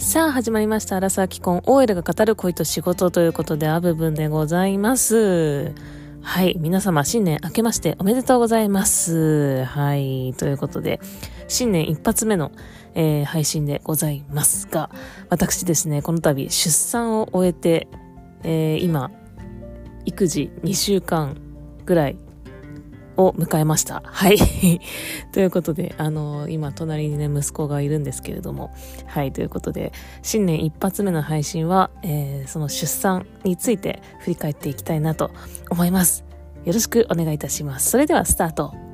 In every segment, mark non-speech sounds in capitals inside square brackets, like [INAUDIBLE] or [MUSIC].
さあ始まりました。アラサー既婚 OL が語る恋と仕事ということで、あ部分でございます。はい。皆様、新年明けましておめでとうございます。はい。ということで、新年一発目の、えー配信でございますが、私ですね、この度出産を終えて、えー今、育児2週間ぐらいを迎えました。はい。[LAUGHS] ということで、あの今、隣にね、息子がいるんですけれども、はい、ということで、新年一発目の配信は、えーその出産について振り返っていきたいなと思います。よろしくお願いいたします。それでは、スタート。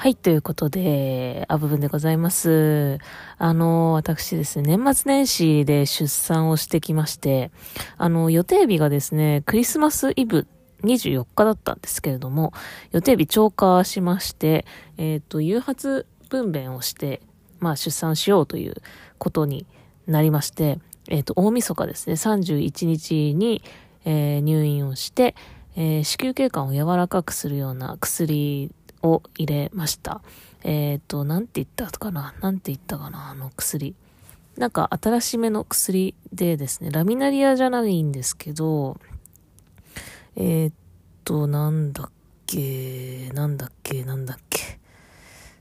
はい、ということで、あ部分でございます。あの、私ですね、年末年始で出産をしてきまして、あの、予定日がですね、クリスマスイブ24日だったんですけれども、予定日超過しまして、えっ、と、誘発分娩をして、まあ、出産しようということになりまして、えっ、と、大晦日ですね、31日に、えー入院をして、えー子宮頸管を柔らかくするような薬を入れました。えっ、と、なんて言ったかな？なんて言ったかな？あの薬。なんか新しめの薬でですね、ラミナリアじゃないんですけど、えーっと、なんだっけ、なんだっけ、なんだっけ？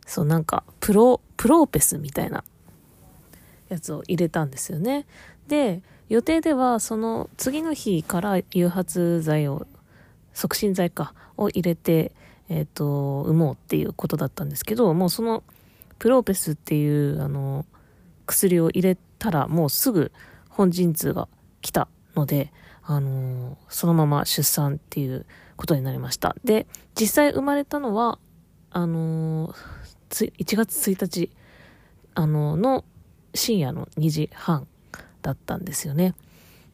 そう、なんか、プロ、プローペスみたいなやつを入れたんですよね。で、予定ではその次の日から誘発剤を、促進剤か、を入れて、えーっと、産もうっていうことだったんですけど、もうそのプローペスっていう、あの、薬を入れたらもうすぐ本陣痛が来たので、あのそのまま出産っていうことになりました。で、実際生まれたのは、あの1月1日、あのの深夜の2時半だったんですよね。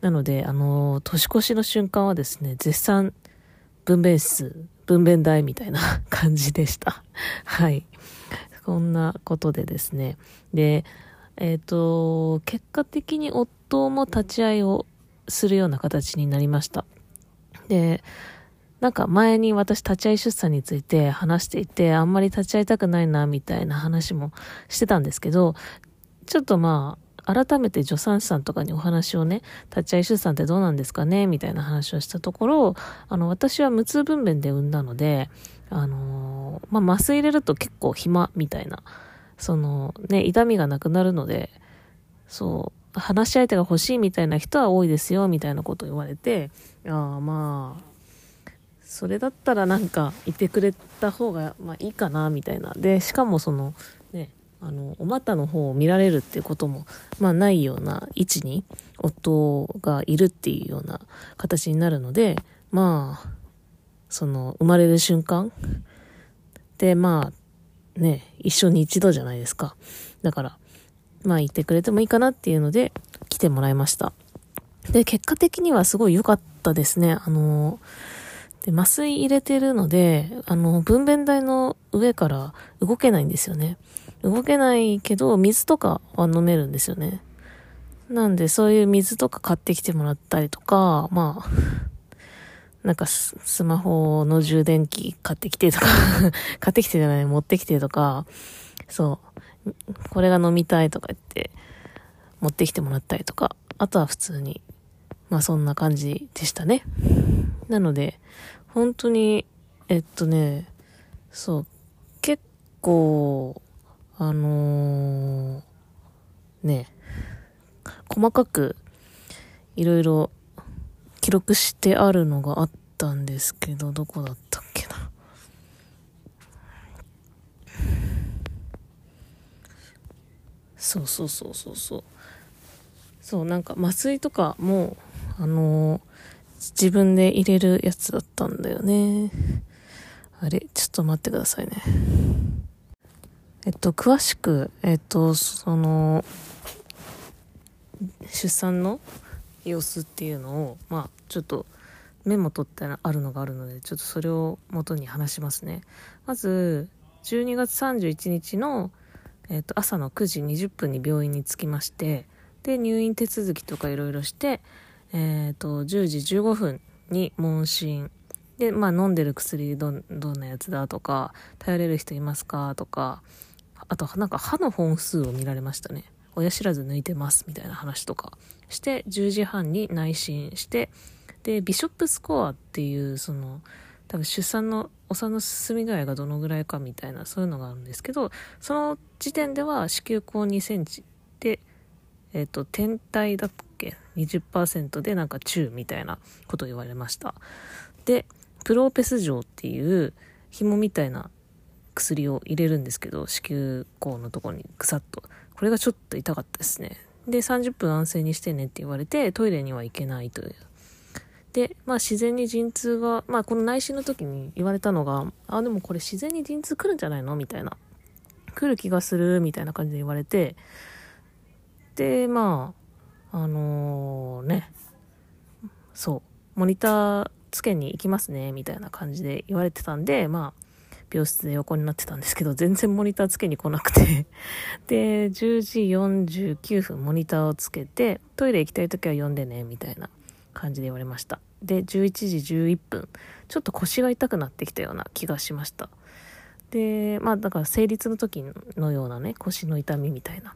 なので、あの年越しの瞬間はですね、絶賛分娩室、分娩台みたいな感じでした。[LAUGHS] はい。こんなことでですね。で、えっ、と、結果的に夫も立ち会いをするような形になりました。で、なんか前に私立ち会い出産について話していて、あんまり立ち会いたくないな、みたいな話もしてたんですけど、ちょっとまあ、改めて助産師さんとかにお話をね、立ち会い出産ってどうなんですかねみたいな話をしたところ、あの、私は無痛分娩で産んだので、あのーまあ、麻酔入れると結構暇みたいな、そのね、痛みがなくなるので、そう、話し相手が欲しいみたいな人は多いですよ、みたいなことを言われて、ああ、まあ、それだったらなんかいてくれた方がまあいいかなみたいな。でしかもそのあのお股の方を見られるっていうこともまあないような位置に夫がいるっていうような形になるのでまあその生まれる瞬間でまあね一生に一度じゃないですか。だからまあ言ってくれてもいいかなっていうので来てもらいました。で結果的にはすごい良かったですね。あので、麻酔入れてるので、あの、分娩台の上から動けないんですよね。動けないけど、水とかは飲めるんですよね。なんで、そういう水とか買ってきてもらったりとか、まあ、なんかスマホの充電器買ってきてとか、[LAUGHS] 買ってきてじゃない、持ってきてとか、そう、これが飲みたいとか言って、持ってきてもらったりとか、あとは普通に、まあそんな感じでしたね。なので、本当に、えっとね、そう、結構、あのーね、細かくいろいろ記録してあるのがあったんですけど、どこだったっけな。そうそうそうそうそう。そう、なんか麻酔とかも、あのー自分で入れるやつだったんだよね。あれちょっと待ってくださいね。えっと、詳しく、えっと、その、出産の様子っていうのを、まあ、ちょっとメモ取ってあるのがあるので、ちょっとそれを元に話しますね。まず、12月31日の、えっと、朝の9時20分に病院に着きまして、で、入院手続きとかいろいろして、えっ、と、10時15分に問診。で、まあ、飲んでる薬、どんなやつだとか、頼れる人いますかとか、あとなんか歯の本数を見られましたね。親知らず抜いてますみたいな話とかして、10時半に内診して、で、ビショップスコアっていう、その、多分出産のお産の進み具合がどのぐらいかみたいなそういうのがあるんですけどその時点では子宮口2センチで、えっ、ー、と天体だっけ？20%でなんか中みたいなこと言われましたでプローペス錠っていう紐みたいな薬を入れるんですけど子宮口のとこにぐさっと。これがちょっと痛かったですね。で30分安静にしてねって言われてトイレには行けないという。で、まあ自然に陣痛が、まあこの内診の時に言われたのが、あ、でもこれ自然に陣痛来るんじゃないのみたいな。来る気がするみたいな感じで言われて、で、まあ、あのー、ね、そう、モニターつけに行きますね、みたいな感じで言われてたんで、まあ、病室で横になってたんですけど、全然モニターつけに来なくて。[LAUGHS] で、10時49分モニターをつけて、トイレ行きたい時は呼んでね、みたいな感じで言われました。で11時11分ちょっと腰が痛くなってきたような気がしました。でまあだから生理の時のようなね腰の痛みみたいな。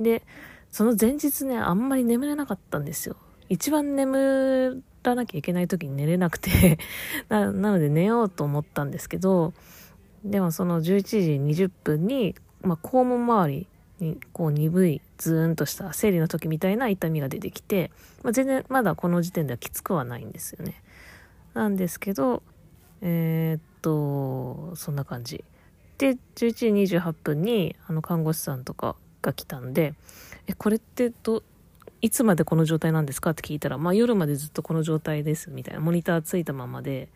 でその前日ねあんまり眠れなかったんですよ。一番眠らなきゃいけない時に寝れなくて。[LAUGHS] なので寝ようと思ったんですけどでもその11時20分に、まあ、肛門周りにこう鈍いズーンとした生理の時みたいな痛みが出てきて、まあ、全然まだこの時点ではきつくはないんですよね。なんですけど、えー、っと、そんな感じ。で、11時28分にあの看護師さんとかが来たんで、え、これってど、いつまでこの状態なんですかって聞いたら、まあ夜までずっとこの状態です、みたいな。モニターついたままで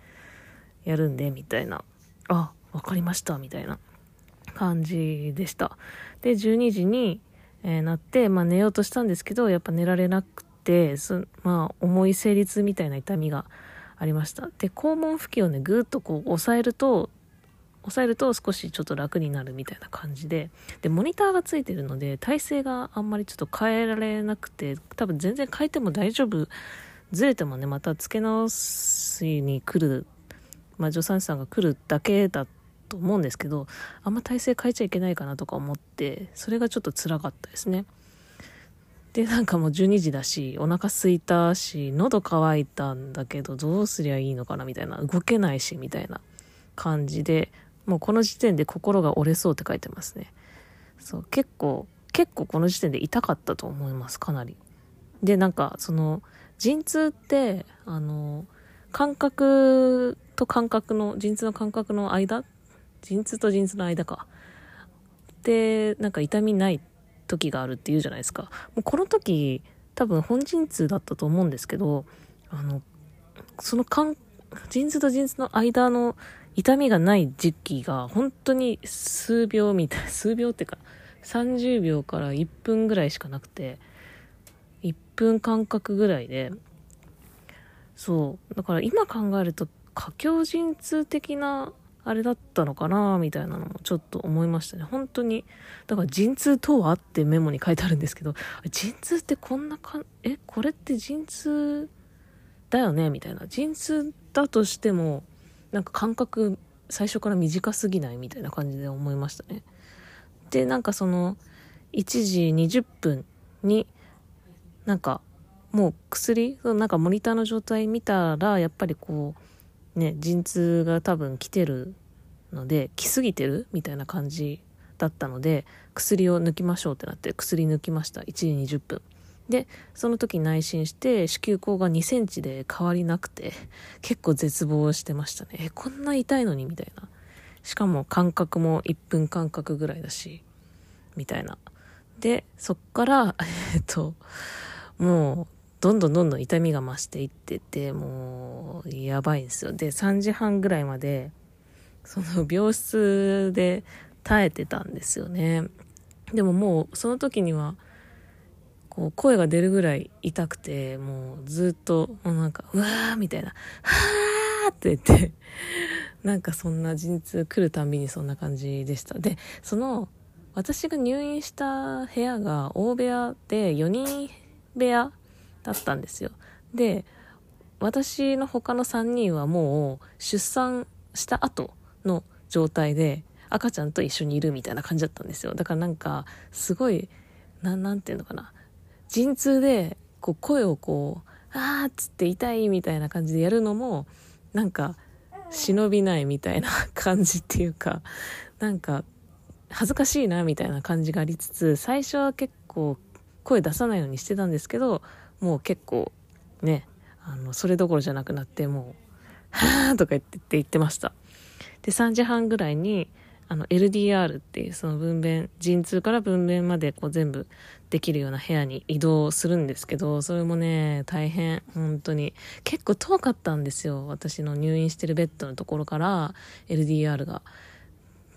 やるんで、みたいな。あ、わかりました、みたいな感じでした。で、12時に、えー、なって、まあ、寝ようとしたんですけど、やっぱ寝られなくて、そまあ、重い生理痛みたいな痛みがありました。で、肛門付近をね、ぐっとこう押さえると、押さえると少しちょっと楽になるみたいな感じで、で、モニターがついてるので、体勢があんまりちょっと変えられなくて、多分全然変えても大丈夫。ずれてもね、また付け直しに来る、まあ、助産師さんが来るだけだったと思うんですけどあんま体勢変えちゃいけないかなとか思ってそれがちょっと辛かったですね。でなんかもう12時だしお腹すいたし喉乾いたんだけどどうすりゃいいのかなみたいな動けないしみたいな感じでもうこの時点で心が折れそうって書いてますね。そう結構結構この時点で痛かったと思いますかなり。でなんかその陣痛ってあの感覚と感覚の陣痛の感覚の間陣痛と陣痛の間か。で、なんか痛みない時があるって言うじゃないですか。もうこの時、多分本陣痛だったと思うんですけど、あの、その間、陣痛と陣痛の間の痛みがない時期が本当に数秒みたい、[LAUGHS] 数秒っていうか、30秒から1分ぐらいしかなくて、1分間隔ぐらいで、そう。だから今考えると、過強陣痛的なあれだったのかなみたいなのもちょっと思いましたね。本当に。だから陣痛とはってメモに書いてあるんですけど、陣痛ってこんなかえ、これって陣痛だよねみたいな。陣痛だとしても、なんか感覚最初から短すぎないみたいな感じで思いましたね。で、なんかその、1時20分に、なんか、もう薬、なんかモニターの状態見たら、やっぱりこう、ね、陣痛が多分来てるので、来すぎてるみたいな感じだったので、薬を抜きましょうってなって、薬抜きました。1時20分。で、その時内診して、子宮口が2センチで変わりなくて、結構絶望してましたね。え、こんな痛いのにみたいな。しかも間隔も1分間隔ぐらいだし、みたいな。で、そっから、[LAUGHS] えっと、もう、どんどんどんどん痛みが増していってて、もう、やばいんですよ。で、3時半ぐらいまで、その病室で耐えてたんですよね。でももう、その時には、こう、声が出るぐらい痛くて、もうずっと、もうなんか、うわーみたいな、はーって言って、なんかそんな陣痛来るたんびにそんな感じでした。で、その、私が入院した部屋が大部屋で4人部屋だったんですよ。で、私の他の3人はもう出産した後の状態で、赤ちゃんと一緒にいるみたいな感じだったんですよ。だからなんか、すごい、ななんていうのかな。陣痛で、こう、声をこう、あーっつって痛いみたいな感じでやるのも、なんか、忍びないみたいな感じっていうか、なんか、恥ずかしいなみたいな感じがありつつ、最初は結構声出さないようにしてたんですけど、もう結構ね、あの、それどころじゃなくなって、もう、はぁーとか言ってって言ってました。で、3時半ぐらいに、あの、LDR っていうその分娩、陣痛から分娩までこう全部できるような部屋に移動するんですけど、それもね、大変、本当に。結構遠かったんですよ。私の入院してるベッドのところから LDR が。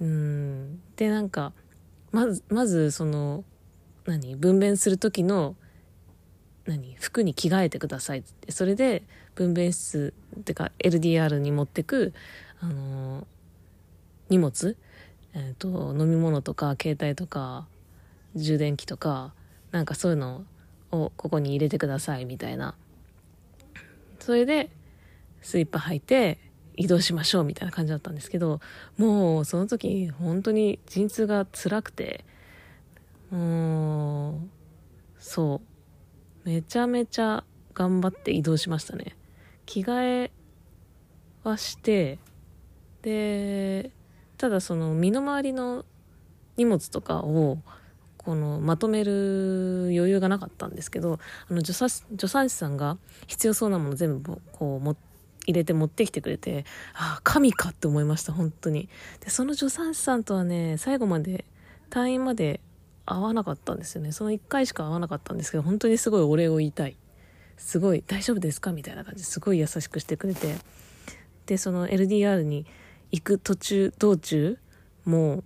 うん。で、なんか、まず、まずその、何？分娩する時の何？服に着替えてください。ってそれで分娩室ってか LDR に持ってくあのー、荷物、えーと、飲み物とか携帯とか充電器とかなんかそういうのをここに入れてくださいみたいな。それでスリッパ履いて移動しましょうみたいな感じだったんですけどもうその時本当に陣痛が辛くてもうそう。めちゃめちゃ頑張って移動しましたね。着替えはして、で、ただその身の回りの荷物とかをこのまとめる余裕がなかったんですけどあの助産助産師さんが必要そうなもの全部こうも入れて持ってきてくれてああ神かって思いました本当にでその助産師さんとはね最後まで退院まで会わなかったんですよね。その1回しか会わなかったんですけど本当にすごいお礼を言いたい。すごい大丈夫ですか？みたいな感じですごい優しくしてくれて。でその LDR に行く途中道中も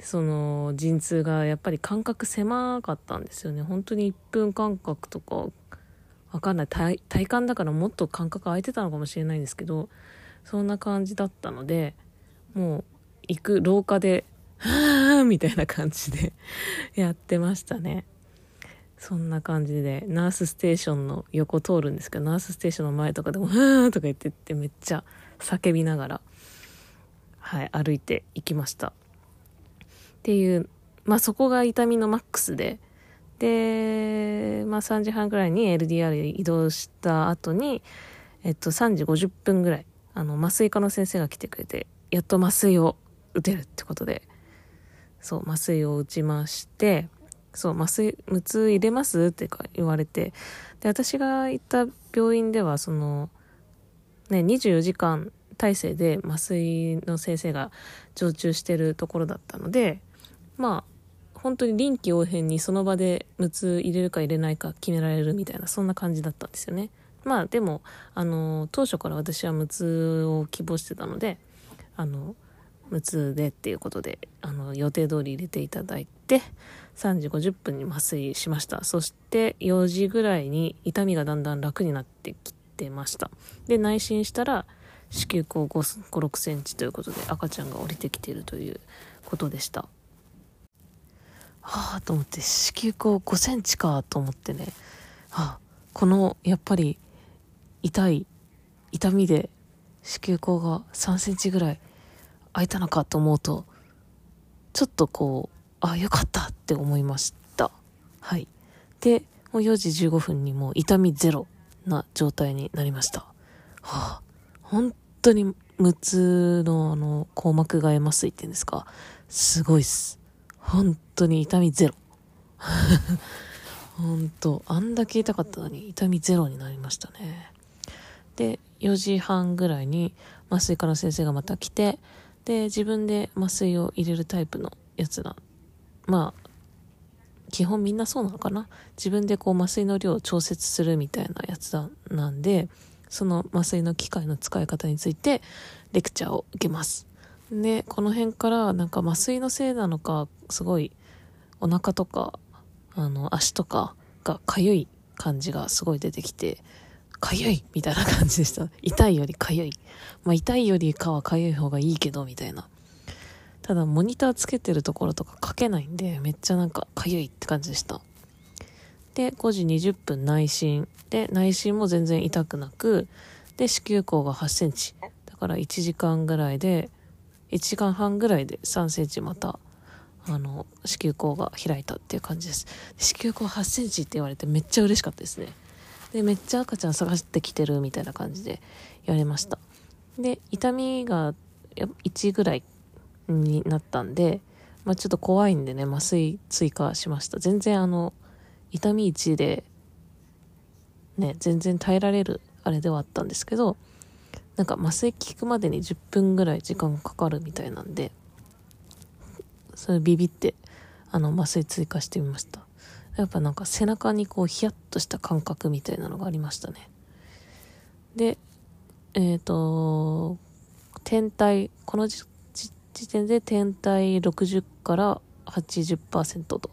その陣痛がやっぱり間隔狭かったんですよね。本当に1分間隔とかわかんない。体体感だからもっと間隔空いてたのかもしれないんですけどそんな感じだったのでもう行く廊下ではぁみたいな感じでやってましたね。そんな感じで、ナースステーションの横通るんですけど、ナースステーションの前とかでも、はぁとか言ってってめっちゃ叫びながら、はい、歩いていきました。っていう、まあそこが痛みのマックスで、で、まあ3時半ぐらいに LDR 移動した後に、えっと3時50分ぐらい、あの、麻酔科の先生が来てくれて、やっと麻酔を打てるってことで、そう麻酔を打ちましてそう麻酔無痛入れます？ってか言われてで私が行った病院ではそのね24時間体制で麻酔の先生が常駐してるところだったのでまあ本当に臨機応変にその場で無痛入れるか入れないか決められるみたいなそんな感じだったんですよね。まあでもあの当初から私は無痛を希望してたのであの無痛でっていうことであの予定通り入れていただいて3時50分に麻酔しました。そして4時ぐらいに痛みがだんだん楽になってきてました。で内診したら子宮口5 6センチということで赤ちゃんが降りてきているということでした。はあと思って子宮口5センチかと思ってね。はあこのやっぱり痛い痛みで子宮口が3センチぐらい開いたのかと思うと、ちょっとこう、あ、よかったって思いました。はい。で、もう4時15分にもう痛みゼロな状態になりました。はあ、本当に無痛のあの、硬膜外麻酔って言うんですか？すごいっす。本当に痛みゼロ。[LAUGHS] 本当あんだけ痛かったのに痛みゼロになりましたね。で、4時半ぐらいに麻酔科の先生がまた来て、で、自分で麻酔を入れるタイプのやつだ。まあ、基本みんなそうなのかな？自分でこう麻酔の量を調節するみたいなやつだなんで、その麻酔の機械の使い方についてレクチャーを受けます。で、この辺からなんか麻酔のせいなのか、すごいお腹とか、あの、足とかが痒い感じがすごい出てきて、かゆいみたいな感じでした。[LAUGHS] 痛いよりかゆい。まあ痛いよりかはかゆい方がいいけど、みたいな。ただ、モニターつけてるところとか書けないんで、めっちゃなんかかゆいって感じでした。で、5時20分内心。で、内心も全然痛くなく、で、子宮口が8センチ。だから1時間ぐらいで1時間半ぐらいで3センチまた、あの、子宮口が開いたっていう感じです。子宮口8センチって言われてめっちゃ嬉しかったですね。で、めっちゃ赤ちゃん探してきてるみたいな感じで言われました。で、痛みが1ぐらいになったんで、まあ、ちょっと怖いんでね、麻酔追加しました。全然あの、痛み1で、ね、全然耐えられるあれではあったんですけど、なんか麻酔効くまでに10分ぐらい時間かかるみたいなんで、それビビって、あの、麻酔追加してみました。やっぱなんか背中にこうヒヤッとした感覚みたいなのがありましたね。で、えっ、ー、と、天体、この時点で天体60から80%と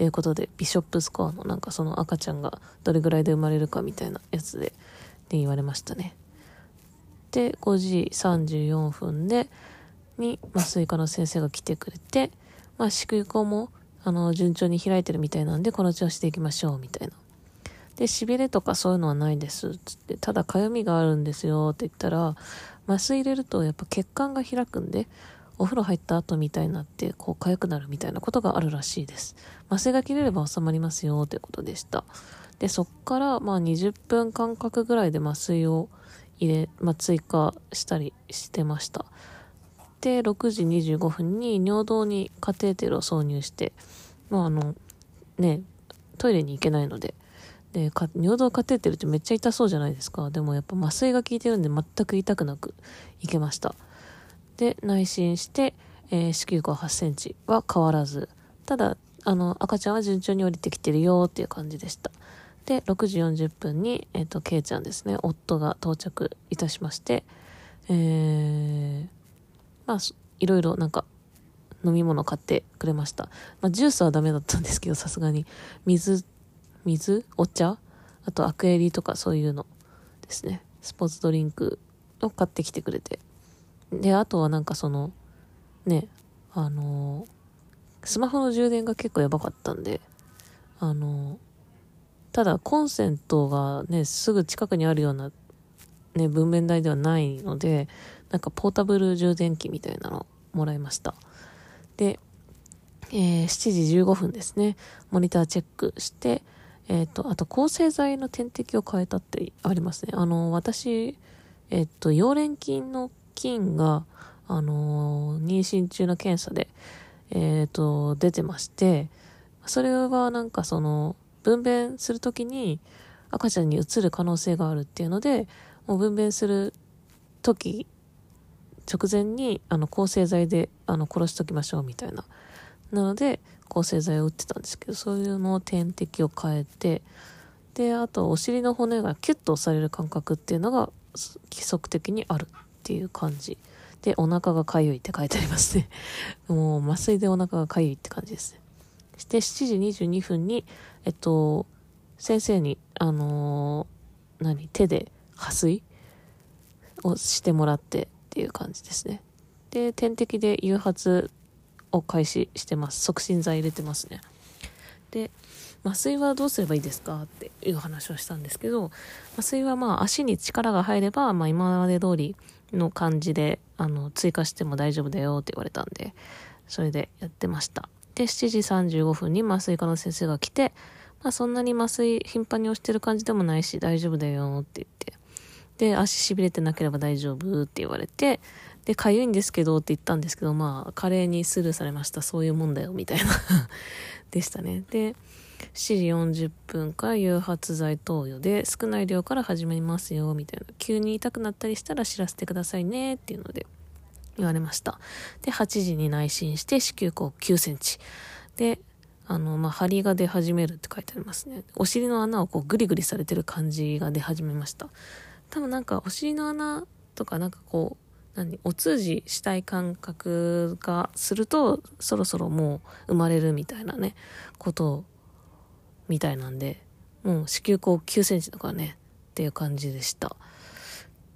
いうことで、ビショップスコアのなんかその赤ちゃんがどれぐらいで生まれるかみたいなやつで、で言われましたね。で、5時34分で、に麻酔科の先生が来てくれて、まあ、子宮口も、あの、順調に開いてるみたいなんで、この調子でいきましょう、みたいな。で、痺れとかそういうのはないです、つって、ただ、かゆみがあるんですよ、って言ったら、麻酔入れると、やっぱ血管が開くんで、お風呂入った後みたいになって、こう、痒くなるみたいなことがあるらしいです。麻酔が切れれば収まりますよ、ということでした。で、そっから、まあ、20分間隔ぐらいで麻酔を入れ、まあ、追加したりしてました。で、6時25分に尿道にカテーテルを挿入して、まあ、あの、ね、トイレに行けないので、で、尿道カテーテルってめっちゃ痛そうじゃないですか。でもやっぱ麻酔が効いてるんで全く痛くなく行けました。で、内診して、えー、子宮口8センチは変わらず、ただ、あの、赤ちゃんは順調に降りてきてるよっていう感じでした。で、6時40分に、えっ、ー、と、ケイちゃんですね、夫が到着いたしまして、えー、まあ、いろいろなんか、飲み物買ってくれました。まあ、ジュースはダメだったんですけど、さすがに。水、水？お茶？あとアクエリとかそういうのですね。スポーツドリンクを買ってきてくれて。で、あとはなんかその、ね、あのスマホの充電が結構やばかったんで、あのただコンセントがね、すぐ近くにあるようなね、分娩台ではないので、なんかポータブル充電器みたいなのもらいました。で、えー、7時15分ですね、モニターチェックして、えっ、ー、と、あと抗生剤の点滴を変えたってありますね。あの、私、えっ、ー、と、溶連菌の菌が、あの妊娠中の検査で、えっ、と、出てまして、それがなんかその、分娩するときに赤ちゃんにうつる可能性があるっていうので、もう分娩する時、直前に、あの、抗生剤で、あの、殺しときましょうみたいな。なので、抗生剤を打ってたんですけど、そういうのを点滴を変えて、で、あと、お尻の骨がキュッと押される感覚っていうのが、規則的にあるっていう感じ。で、お腹が痒いって書いてありますね。[LAUGHS] もう、麻酔でお腹が痒いって感じですね。して7時22分に、えっと、先生に、あのー、何、手で破水をしてもらってっていう感じですね。で、点滴で誘発を開始してます。促進剤入れてますね。で、麻酔はどうすればいいですかっていう話をしたんですけど、麻酔はまあ足に力が入れば、まあ今まで通りの感じで、あの、追加しても大丈夫だよって言われたんで、それでやってました。で、7時35分に麻酔科の先生が来て、まあそんなに麻酔頻繁に押してる感じでもないし大丈夫だよって言って。で、足痺れてなければ大丈夫って言われて、で、かゆいんですけどって言ったんですけど、まあ、華麗にスルーされました。そういうもんだよ、みたいな [LAUGHS] でしたね。で、7時40分から誘発剤投与で少ない量から始めますよ、みたいな。急に痛くなったりしたら知らせてくださいね、っていうので。言われました。で、8時に内診して子宮口9センチ。で、あの、まあ、張りが出始めるって書いてありますね。お尻の穴をこうグリグリされてる感じが出始めました。多分なんかお尻の穴とかなんかこう、何、お通じしたい感覚がすると、そろそろもう生まれるみたいなね、ことみたいなんで、もう子宮口9センチとかね、っていう感じでした。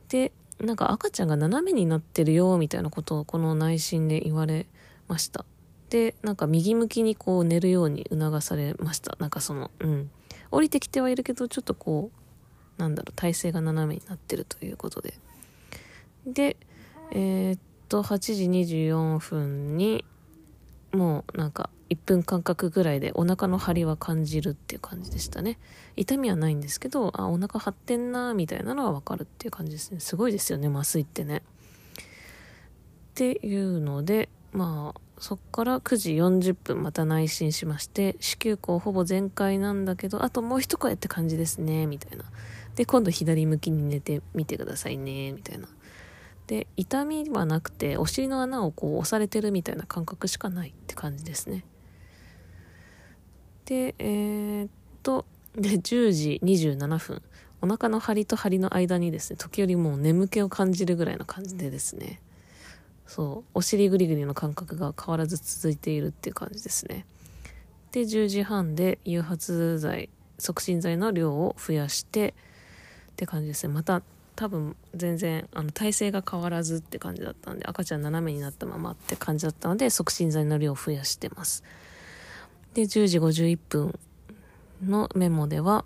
で、なんか赤ちゃんが斜めになってるよ、みたいなことをこの内心で言われました。で、なんか右向きにこう寝るように促されました。なんかその、うん。降りてきてはいるけど、ちょっとこう、なんだろう、体勢が斜めになってるということで。で、えー、っと、8時24分に、もうなんか1分間隔ぐらいでお腹の張りは感じるっていう感じでしたね。痛みはないんですけど、あ、お腹張ってんなみたいなのはわかるっていう感じですね。すごいですよね、麻酔ってね。っていうので、まあ、そっから9時40分また内診しまして、子宮口ほぼ全開なんだけど、あともう一声って感じですね、みたいな。で、今度左向きに寝てみてくださいね、みたいな。で、痛みはなくて、お尻の穴をこう押されてるみたいな感覚しかないって感じですね。で、えー、っと、で、10時27分。お腹の張りと張りの間にですね、時折もう眠気を感じるぐらいの感じでですね、そう、お尻ぐりぐりの感覚が変わらず続いているっていう感じですね。で、10時半で誘発剤、促進剤の量を増やして、って感じですね。また多分全然あの体勢が変わらずって感じだったんで赤ちゃん斜めになったままって感じだったので促進剤の量を増やしてます。で10時51分のメモでは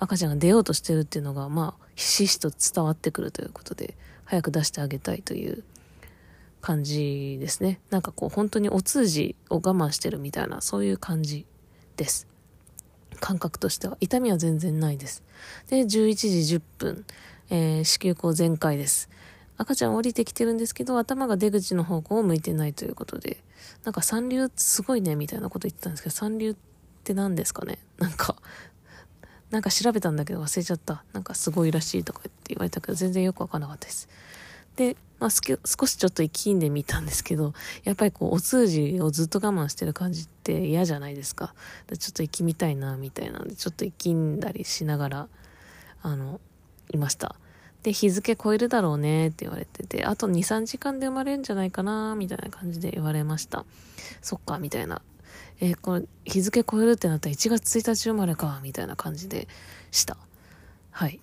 赤ちゃんが出ようとしてるっていうのがまあひしひしと伝わってくるということで早く出してあげたいという感じですね。なんかこう本当にお通じを我慢してるみたいなそういう感じです。感覚としては痛みは全然ないですで11時10分えー、子宮口全開です。赤ちゃん降りてきてるんですけど、頭が出口の方向を向いてないということで、なんか三流ってすごいね、みたいなこと言ってたんですけど、三流って何ですかね？なんか、なんか調べたんだけど忘れちゃった。なんかすごいらしいとかって言われたけど、全然よくわかんなかったです。で、まあ、少しちょっと生きんでみたんですけど、やっぱりこう、お通じをずっと我慢してる感じって嫌じゃないですか。でちょっと生きみたいな、みたいなんで、ちょっと生きんだりしながら、あの、いました。で、日付超えるだろうねって言われてて、あと2、3時間で生まれるんじゃないかなみたいな感じで言われました。そっか、みたいな。えー、これ、日付超えるってなったら1月1日生まれか、みたいな感じでした。はい。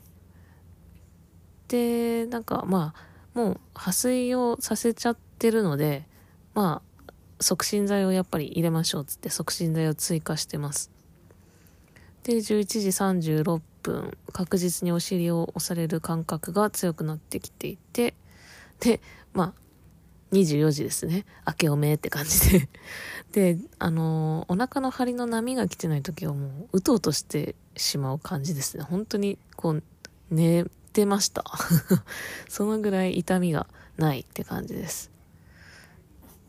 で、なんか、まあ、もう破水をさせちゃってるので、まあ、促進剤をやっぱり入れましょうつって促進剤を追加してます。で、11時36分、確実にお尻を押される感覚が強くなってきていて、で、まあ、24時ですね。明けおめって感じで。[LAUGHS] で、あのー、お腹の張りの波が来てない時はもう、うとうとしてしまう感じですね。本当に、こう、ね寝てました。[LAUGHS] そのぐらい痛みがないって感じです。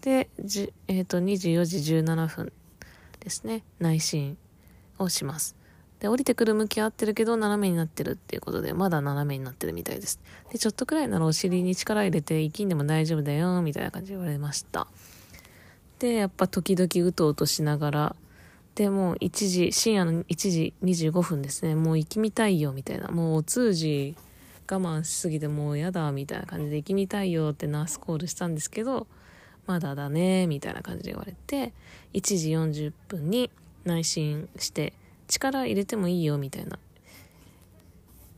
で、じえっ、ー、と、24時17分ですね。内心をします。で、降りてくる向き合ってるけど、斜めになってるっていうことで、まだ斜めになってるみたいです。で、ちょっとくらいならお尻に力入れて、息んでも大丈夫だよ、みたいな感じで言われました。で、やっぱ時々うとうとしながら、で、もう1時、深夜の1時25分ですね。もう行きみたいよ、みたいな。もうお通じ慢しすぎてもうやだ、みたいな感じで行きみたいよってナースコールしたんですけど、まだだね、みたいな感じで言われて、1時40分に内診して、力入れてもいいよみたいな。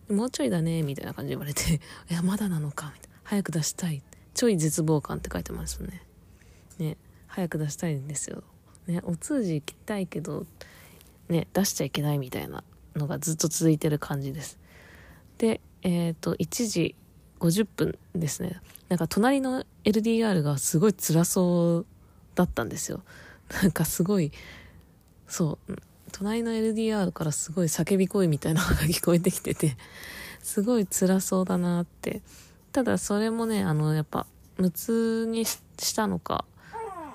もうちょいだねみたいな感じで言われて [LAUGHS] いやまだなのかみたいな。早く出したい。ちょい絶望感って書いてますよね。ね早く出したいんですよ。ねお通じ行きたいけどね出しちゃいけないみたいなのがずっと続いてる感じです。でえっ、ー、と1時50分ですねなんか隣の LDR がすごい辛そうだったんですよなんかすごいそう隣の LDR からすごい叫び声みたいなのが聞こえてきてて、すごい辛そうだなって。ただそれもね、あの、やっぱ、無痛にしたのか、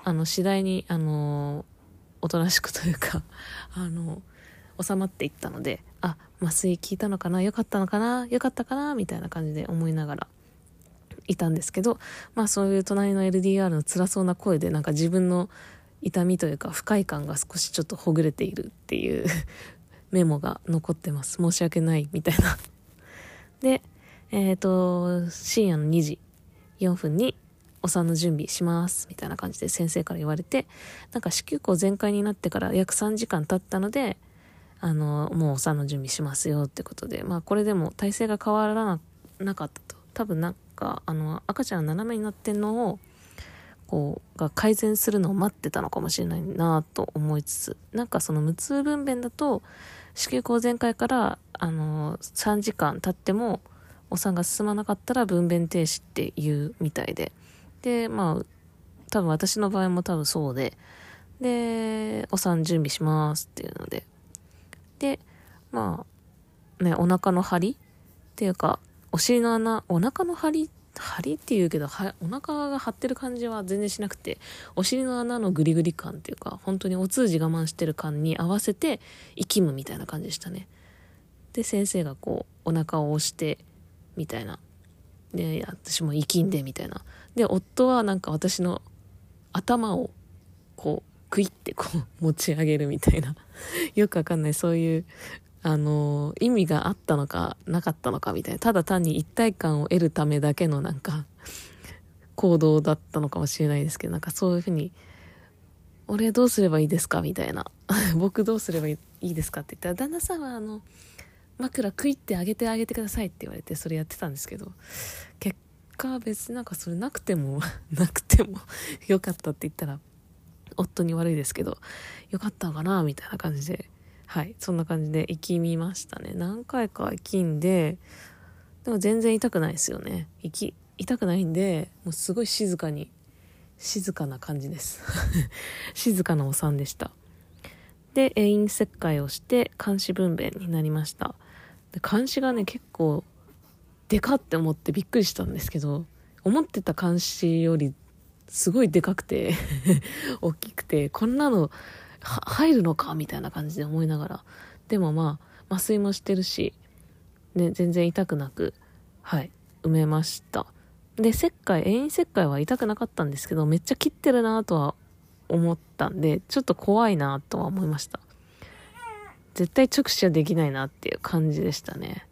あの、次第に、あの、おとなしくというか、あの、収まっていったので、あ、麻酔効いたのかな？よかったのかな？よかったかな？みたいな感じで思いながらいたんですけど、まあそういう隣の LDR の辛そうな声でなんか自分の痛みというか不快感が少しちょっとほぐれているっていう [LAUGHS] メモが残ってます。申し訳ないみたいな。[LAUGHS] で、えっ、ー、と、深夜の2時4分にお産の準備します。みたいな感じで先生から言われて、なんか子宮口全開になってから約3時間経ったので、あの、もうお産の準備しますよってことで、まあこれでも体勢が変わらなかったと。多分なんか、あの、赤ちゃん斜めになってんのを、こうが改善するのを待ってたのかもしれないなと思いつつなんかその無痛分娩だと子宮口全開からあの3時間経ってもお産が進まなかったら分娩停止って言うみたいでで、まあ、多分私の場合も多分そうで、で、お産準備しますっていうので、で、まあ、ね、お腹の張り？っていうか、お尻の穴、お腹の張り、張りって言うけど、は、お腹が張ってる感じは全然しなくて、お尻の穴のグリグリ感っていうか、本当にお通じ我慢してる感に合わせて、生きむみたいな感じでしたね。で、先生がこう、お腹を押して、みたいな。で、私も生きんで、みたいな。で、夫はなんか私の頭を、こう、クイってこう持ち上げるみたいな。[LAUGHS] よくわかんない。そういうあの意味があったのかなかったのかみたいな。ただ単に一体感を得るためだけのなんか行動だったのかもしれないですけどなんかそういうふうに俺どうすればいいですかみたいな。[LAUGHS] 僕どうすればいいですかって言ったら旦那さんはあの枕クイってあげてあげてくださいって言われてそれやってたんですけど結果別になんかそれなくても [LAUGHS] なくてもよかったって言ったら夫に悪いですけど、よかったのかなみたいな感じで、はい、そんな感じで生きみましたね。何回か生きんで、でも全然痛くないですよね。生き、痛くないんで、もうすごい静かに、静かな感じです。[LAUGHS] 静かなお産でした。で、遠因切開をして、監視分娩になりました。で、監視がね、結構、でかって思ってびっくりしたんですけど、思ってた監視よりすごいでかくて [LAUGHS] 大きくて、こんなの入るのかみたいな感じで思いながら。でもまあ、麻酔もしてるし、ね、全然痛くなく、はい、埋めました。で、切開、遠因切開は痛くなかったんですけど、めっちゃ切ってるなとは思ったんで、ちょっと怖いなとは思いました。絶対直視はできないなっていう感じでしたね。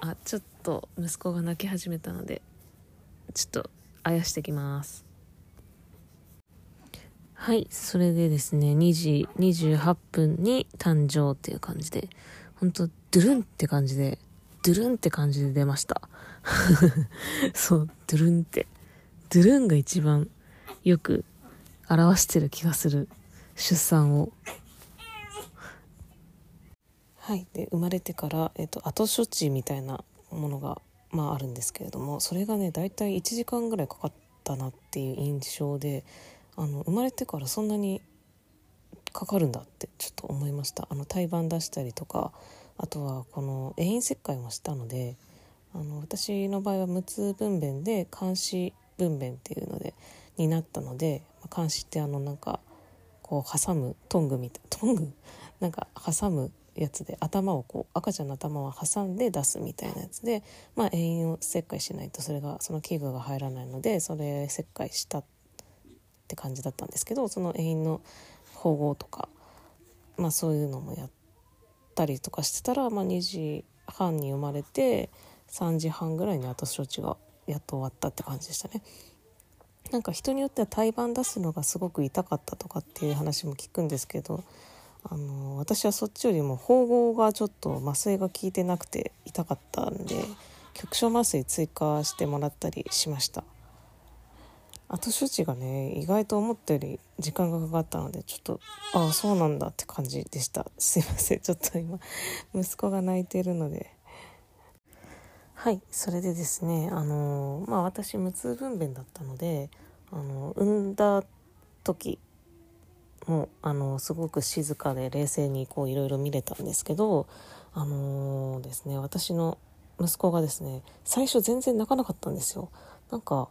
あ、ちょっと息子が泣き始めたので、ちょっとあやしてきます。はいそれでですね2時28分に誕生っていう感じでほんとドゥルンって感じでドゥルンって感じで出ました。[LAUGHS] そうドゥルンって。ドゥルンが一番よく表してる気がする出産を。はいで生まれてから、えっと、後処置みたいなものがまああるんですけれどもそれがね大体1時間ぐらいかかったなっていう印象であの生まれてからそんなにかかるんだってちょっと思いました。あの胎盤出したりとかあとはこの遠因切開もしたのであの私の場合は無痛分娩で監視分娩っていうのでになったので監視ってあのなんかこう挟むトングみたいトング？なんか挟むやつで頭をこう赤ちゃんの頭を挟んで出すみたいなやつでまあ遠因を切開しないとそれがその器具が入らないのでそれ切開したって感じだったんですけどその遠因の縫合とかまあそういうのもやったりとかしてたら、まあ、2時半に生まれて3時半ぐらいに後処置がやっと終わったって感じでしたね。なんか人によっては胎盤出すのがすごく痛かったとかっていう話も聞くんですけどあの私はそっちよりも縫合がちょっと麻酔が効いてなくて痛かったんで局所麻酔追加してもらったりしました。後処置がね意外と思ったより時間がかかったのでちょっとああそうなんだって感じでした。すいません。ちょっと今息子が泣いてるので。はいそれでですねあのまあ私無痛分娩だったのであの産んだ時もうあのすごく静かで冷静にこういろいろ見れたんですけどあのー、ですね私の息子がですね最初全然泣かなかったんですよ。なんか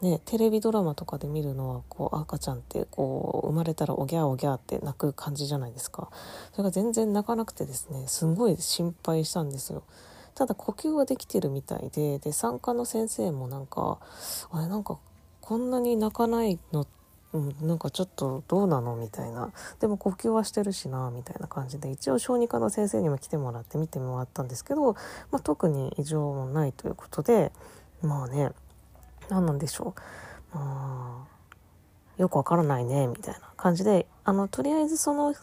ねテレビドラマとかで見るのはこう赤ちゃんってこう生まれたらおぎゃおぎゃって泣く感じじゃないですか。それが全然泣かなくてですねすごい心配したんですよ。ただ呼吸はできてるみたいでで産科の先生もなんかあれなんかこんなに泣かないのっうん、なんかちょっとどうなのみたいな。でも呼吸はしてるしなみたいな感じで。一応小児科の先生にも来てもらって見てもらったんですけど、まあ、特に異常もないということでまあね何なんでしょう、まあ、よくわからないねみたいな感じで。あのとりあえずその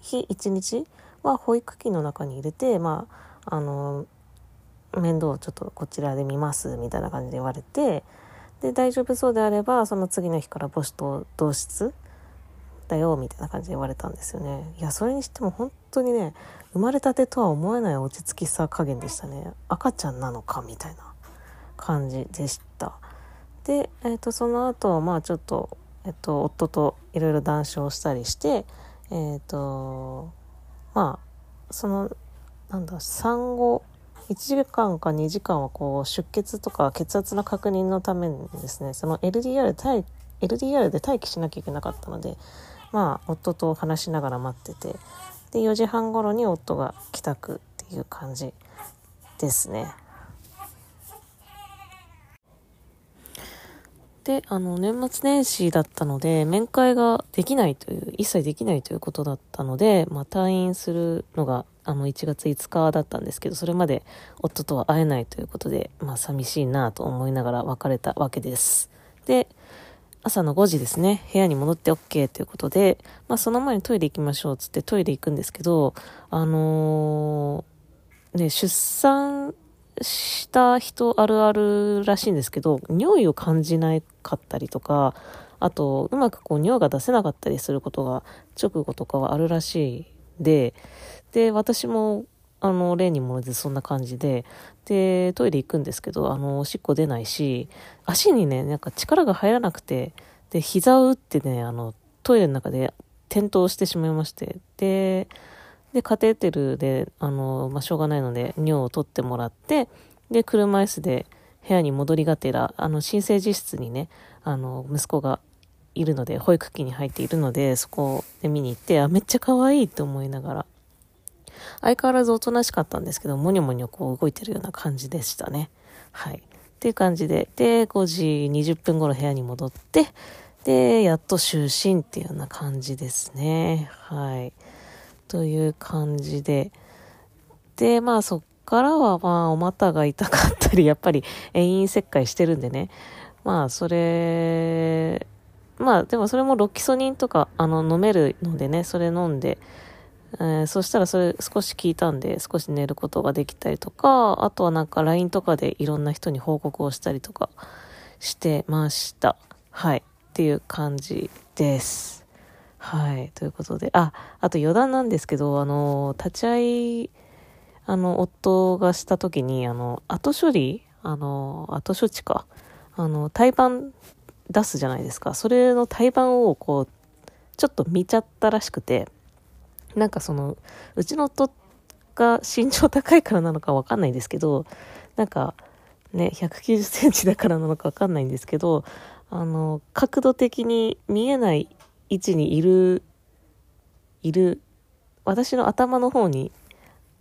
日一日は保育器の中に入れてまああの面倒をちょっとこちらで見ますみたいな感じで言われてで大丈夫そうであればその次の日から母子と同室だよみたいな感じで言われたんですよね。いやそれにしても本当にね生まれたてとは思えない落ち着きさ加減でしたね。赤ちゃんなのかみたいな感じでした。で、えっ、と、その後、まあちょっと、えっ、と、夫といろいろ談笑したりして、えっ、と、まあ、その、なんだ、産後、1時間か2時間はこう出血とか血圧の確認のためにですねその LDR 待 LDR で待機しなきゃいけなかったのでまあ夫と話しながら待っててで4時半頃に夫が帰宅っていう感じですね。で、あの、年末年始だったので、面会ができないという、一切できないということだったので、まあ、退院するのが、あの、1月5日だったんですけど、それまで夫とは会えないということで、まあ、寂しいなと思いながら別れたわけです。で、朝の5時ですね、部屋に戻って OK ということで、まあ、その前にトイレ行きましょうつってトイレ行くんですけど、あのー、ね、出産した人あるあるらしいんですけど、尿意を感じなかったりとか、あと、うまくこう尿が出せなかったりすることが直後とかはあるらしいで、で、私も、あの、例にもでそんな感じで、で、トイレ行くんですけど、あの、おしっこ出ないし、足にね、なんか力が入らなくて、で、膝を打ってね、あの、トイレの中で転倒してしまいまして、で、で、カテーテルで、あの、まあ、しょうがないので、尿を取ってもらって、で、車椅子で部屋に戻りがてら、あの、新生児室にね、あの、息子がいるので、保育器に入っているので、そこで見に行って、あ、めっちゃ可愛いって思いながら、相変わらずおとなしかったんですけど、もにょもにょこう動いてるような感じでしたね。はい。っていう感じで、で、5時20分頃部屋に戻って、で、やっと就寝っていうような感じですね。はい。という感じで。で、まあそっからはまあお股が痛かったり、[LAUGHS] やっぱり遠因切開してるんでね。まあそれ、まあでもそれもロキソニンとかあの飲めるのでね、それ飲んで、えー、そしたらそれ少し聞いたんで少し寝ることができたりとか、あとはなんか LINE とかでいろんな人に報告をしたりとかしてました。はい。っていう感じです。はい。ということで、あ、あと余談なんですけど、あの、立ち会い、あの、夫がした時に、あの、後処理あの、後処置か。あの、胎盤出すじゃないですか。それの胎盤をこう、ちょっと見ちゃったらしくて、なんかその、うちの夫が身長高いからなのかわかんないですけど、なんか、ね、190センチだからなのかわかんないんですけど、あの、角度的に見えない位置にいる、いる、私の頭の方に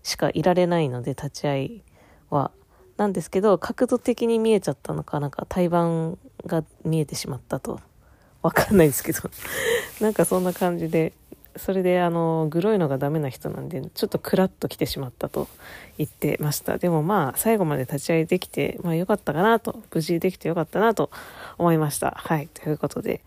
しかいられないので、立ち会いは。なんですけど、角度的に見えちゃったのか、なんか胎盤が見えてしまったと。わかんないですけど。なんかそんな感じで、それであの、グロいのがダメな人なんで、ちょっとクラッと来てしまったと言ってました。でもまあ、最後まで立ち会いできて、まあ良かったかなと、無事できて良かったなと思いました。はい、ということで、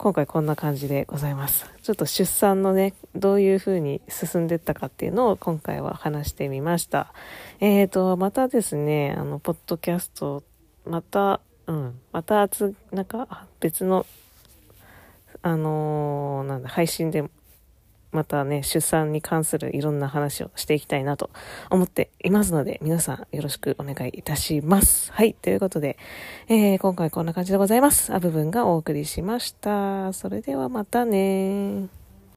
今回こんな感じでございます。ちょっと出産のね、どういう風に進んでったかっていうのを今回は話してみました。えーと、またですね、あの、ポッドキャスト、また、うん、また、なんか別の、あのー、なんだ、配信でまたね、出産に関するいろんな話をしていきたいなと思っていますので、皆さんよろしくお願いいたします。はい、ということで、えー、今回こんな感じでございます。あ部分がお送りしました。それではまたね